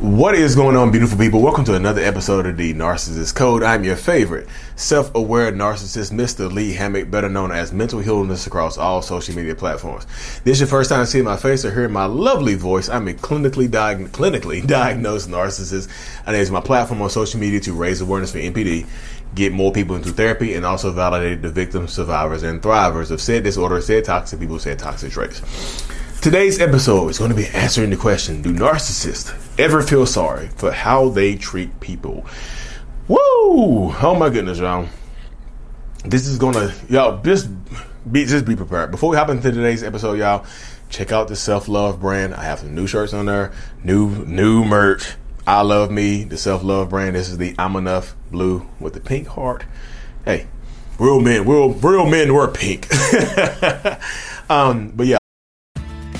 What is going on, beautiful people? Welcome to another episode of the Narcissist Code. I'm your favorite self aware narcissist, Mr. Lee Hammock, better known as Mental Healness across all social media platforms. This is your first time seeing my face or hearing my lovely voice. I'm a clinically, diag- clinically diagnosed narcissist, and it's my platform on social media to raise awareness for NPD, get more people into therapy, and also validate the victims, survivors, and thrivers of said disorder, said toxic people, said toxic traits. Today's episode is going to be answering the question Do narcissists ever feel sorry for how they treat people? Woo! Oh my goodness, y'all. This is gonna y'all just be just be prepared. Before we hop into today's episode, y'all, check out the self love brand. I have some new shirts on there, new new merch. I love me, the self love brand. This is the I'm enough blue with the pink heart. Hey, real men, real real men wear pink. um, but yeah.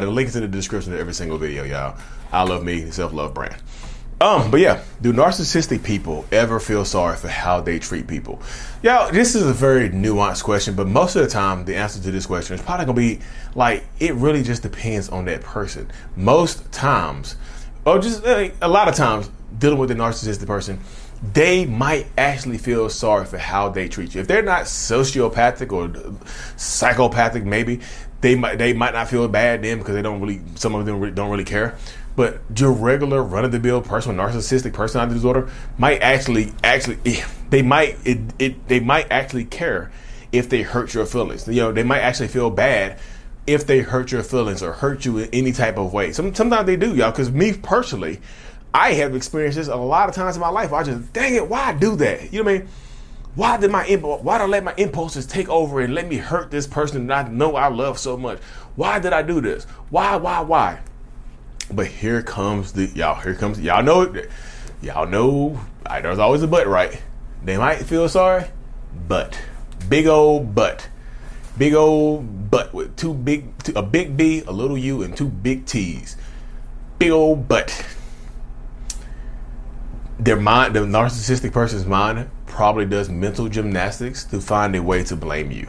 The link is in the description of every single video, y'all. I love me, self love brand. Um, but yeah, do narcissistic people ever feel sorry for how they treat people? Yeah, this is a very nuanced question, but most of the time, the answer to this question is probably gonna be like it really just depends on that person. Most times, or just uh, a lot of times, dealing with a narcissistic person, they might actually feel sorry for how they treat you. If they're not sociopathic or psychopathic, maybe they might they might not feel bad then because they don't really some of them really, don't really care. But your regular run of the mill person with narcissistic personality disorder might actually actually eh, they might it, it they might actually care if they hurt your feelings. You know, they might actually feel bad if they hurt your feelings or hurt you in any type of way. Some, sometimes they do, y'all. Because me personally, I have experienced this a lot of times in my life. I just, dang it, why do that? You know what I mean? Why did my why did I let my impulses take over and let me hurt this person that I know I love so much? Why did I do this? Why, why, why? But here comes the y'all. Here comes y'all know it. y'all know. There's always a but, right? They might feel sorry, but big old but, big old but with two big, a big B, a little U, and two big T's. Big old but. Their mind, the narcissistic person's mind probably does mental gymnastics to find a way to blame you.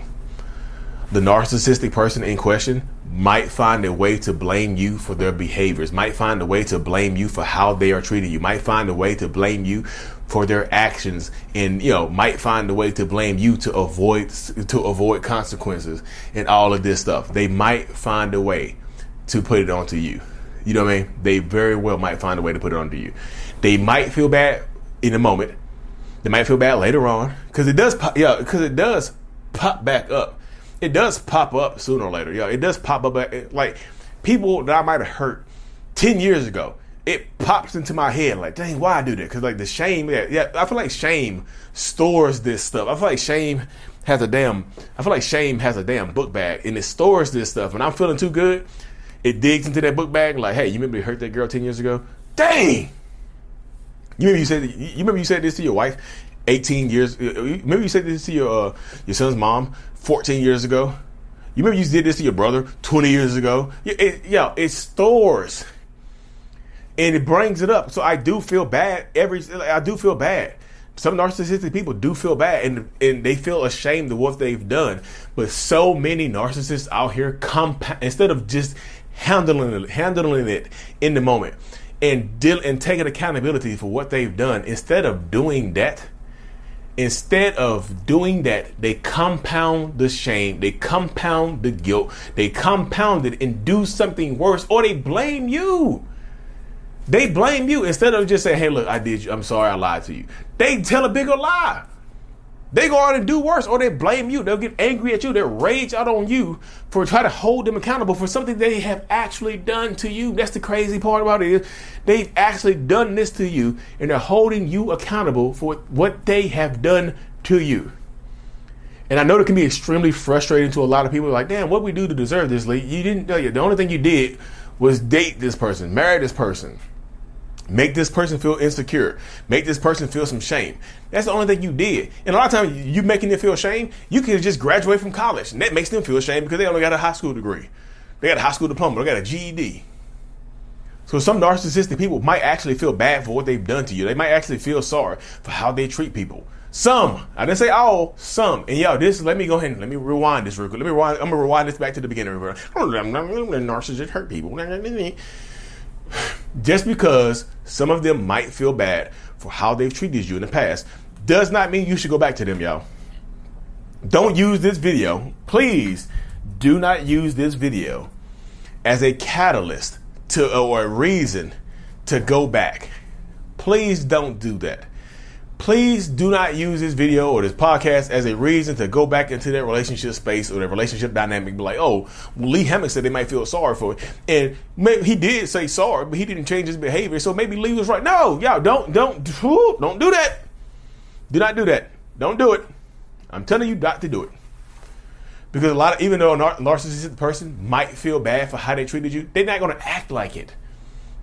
The narcissistic person in question might find a way to blame you for their behaviors, might find a way to blame you for how they are treating you, might find a way to blame you for their actions and you know might find a way to blame you to avoid to avoid consequences and all of this stuff. They might find a way to put it onto you. You know what i mean? They very well might find a way to put it onto you. They might feel bad in a moment they might feel bad later on because it does pop, yeah, because it does pop back up. It does pop up sooner or later. Yeah, it does pop up. Like people that I might have hurt ten years ago, it pops into my head like, dang, why I do that? Because like the shame, yeah, yeah, I feel like shame stores this stuff. I feel like shame has a damn. I feel like shame has a damn book bag and it stores this stuff. When I'm feeling too good, it digs into that book bag like, hey, you remember you hurt that girl ten years ago? Dang, you remember you said you remember you said this to your wife 18 years. Maybe you said this to your uh, your son's mom 14 years ago. You remember you did this to your brother 20 years ago. It, yeah, it stores and it brings it up. So I do feel bad. Every I do feel bad. Some narcissistic people do feel bad and and they feel ashamed of what they've done. But so many narcissists out here compa- instead of just handling it, handling it in the moment and deal and taking accountability for what they've done. Instead of doing that instead of doing that they compound the shame. They compound the guilt. They compound it and do something worse or they blame you. They blame you instead of just saying hey look i did you. I'm sorry i lied to you. They tell a bigger lie they go out and do worse or they blame you. They'll get angry at you. They'll rage out on you for trying to hold them accountable for something they have actually done to you. That's the crazy part about it is they've actually done this to you and they're holding you accountable for what they have done to you. And I know it can be extremely frustrating to a lot of people. Like, damn, what we do to deserve this? Lee? You didn't. Tell you. The only thing you did was date this person, marry this person. Make this person feel insecure. Make this person feel some shame. That's the only thing you did. And a lot of times, you making them feel shame, you can just graduate from college. And that makes them feel shame because they only got a high school degree. They got a high school diploma. They got a GED. So some narcissistic people might actually feel bad for what they've done to you. They might actually feel sorry for how they treat people. Some, I didn't say all, some. And yo, this, let me go ahead and let me rewind this real quick. Let me rewind, I'm gonna rewind this back to the beginning. Narcissists hurt people just because some of them might feel bad for how they've treated you in the past does not mean you should go back to them, y'all. Don't use this video. Please do not use this video as a catalyst to or a reason to go back. Please don't do that please do not use this video or this podcast as a reason to go back into that relationship space or the relationship dynamic. Be like, oh, well, Lee Hammock said they might feel sorry for it, and maybe he did say sorry, but he didn't change his behavior. So maybe Lee was right. No, y'all don't don't don't do that. Do not do that. Don't do it. I'm telling you not to do it. Because a lot of even though a narcissistic person might feel bad for how they treated you, they're not going to act like it.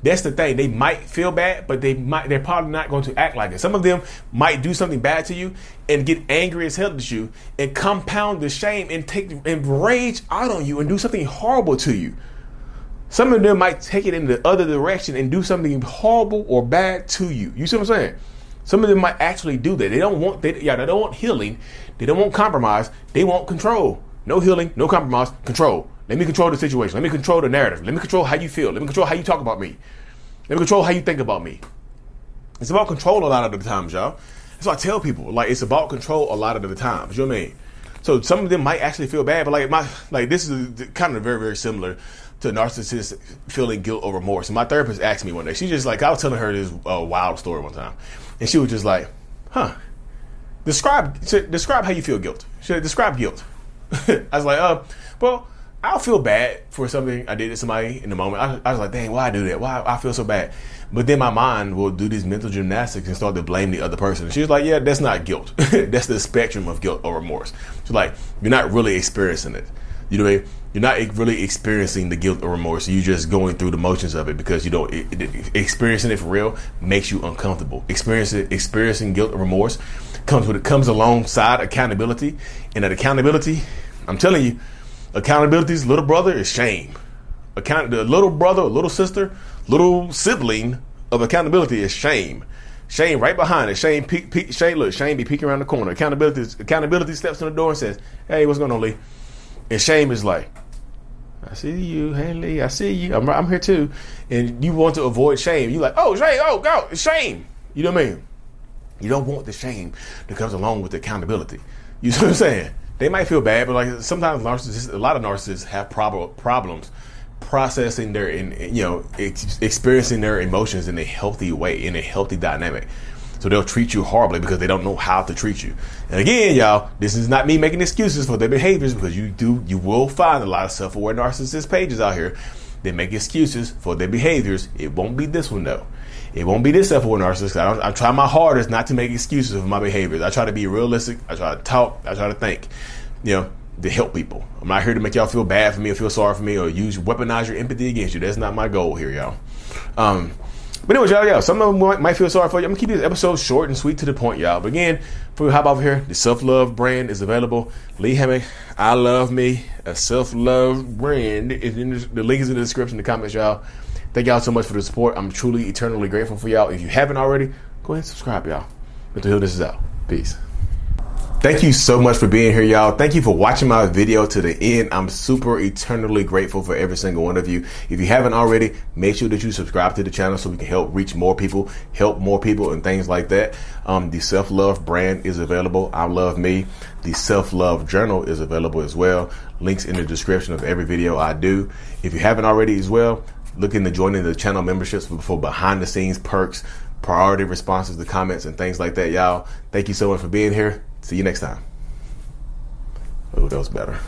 That's the thing. They might feel bad, but they might they're probably not going to act like it. Some of them might do something bad to you and get angry as hell at you and compound the shame and take and rage out on you and do something horrible to you. Some of them might take it in the other direction and do something horrible or bad to you. You see what I'm saying? Some of them might actually do that. They don't want they yeah, they don't want healing. They don't want compromise. They want control. No healing, no compromise, control. Let me control the situation. Let me control the narrative. Let me control how you feel. Let me control how you talk about me. Let me control how you think about me. It's about control a lot of the times, y'all. That's why I tell people. Like it's about control a lot of the times. You know what I mean? So some of them might actually feel bad, but like my like this is kind of very very similar to narcissist feeling guilt or remorse. And my therapist asked me one day. She just like I was telling her this uh, wild story one time, and she was just like, "Huh." Describe describe how you feel guilt. She said, describe guilt. I was like, uh, well, I'll feel bad for something I did to somebody in the moment. I, I, was like, dang, why I do that? Why I feel so bad? But then my mind will do these mental gymnastics and start to blame the other person. And she was like, yeah, that's not guilt. that's the spectrum of guilt or remorse. She's like, you're not really experiencing it. You know what I mean? You're not really experiencing the guilt or remorse. You're just going through the motions of it because you don't it, it, experiencing it for real makes you uncomfortable. Experiencing experiencing guilt or remorse comes with it comes alongside accountability, and that accountability, I'm telling you Accountability's little brother is shame. Account the little brother, little sister, little sibling of accountability is shame. Shame right behind it. Shame, peek, peek, Shame, look, Shame be peeking around the corner. Accountability, accountability steps in the door and says, "Hey, what's going on, Lee?" And shame is like, "I see you, hey Lee, I see you. I'm, I'm here too." And you want to avoid shame. You like, "Oh, shame, oh, go, shame." You know what I mean? You don't want the shame that comes along with accountability. You see what I'm saying? They might feel bad, but like sometimes narcissists, a lot of narcissists have prob- problems processing their, in, you know, ex- experiencing their emotions in a healthy way, in a healthy dynamic. So they'll treat you horribly because they don't know how to treat you. And again, y'all, this is not me making excuses for their behaviors because you do, you will find a lot of self-aware narcissist pages out here. They make excuses for their behaviors. It won't be this one though. It won't be this self-aware narcissist. I, I try my hardest not to make excuses for my behaviors. I try to be realistic. I try to talk. I try to think. You know, to help people. I'm not here to make y'all feel bad for me or feel sorry for me or use weaponize your empathy against you. That's not my goal here, y'all. Um, but anyway, y'all, y'all, some of them might, might, feel sorry for you. I'm gonna keep this episode short and sweet to the point, y'all. But again, for hop over here, the self love brand is available. Lee Hammock, I love me, a self love brand. Is in the, the link is in the description, the comments, y'all. Thank y'all so much for the support. I'm truly eternally grateful for y'all. If you haven't already, go ahead and subscribe, y'all. Hill, this is out. Peace. Thank you so much for being here, y'all. Thank you for watching my video to the end. I'm super eternally grateful for every single one of you. If you haven't already, make sure that you subscribe to the channel so we can help reach more people, help more people, and things like that. Um, the self love brand is available. I love me. The self love journal is available as well. Links in the description of every video I do. If you haven't already as well, look into joining the channel memberships for behind the scenes perks, priority responses to comments and things like that. Y'all, thank you so much for being here. See you next time. Oh, that was better.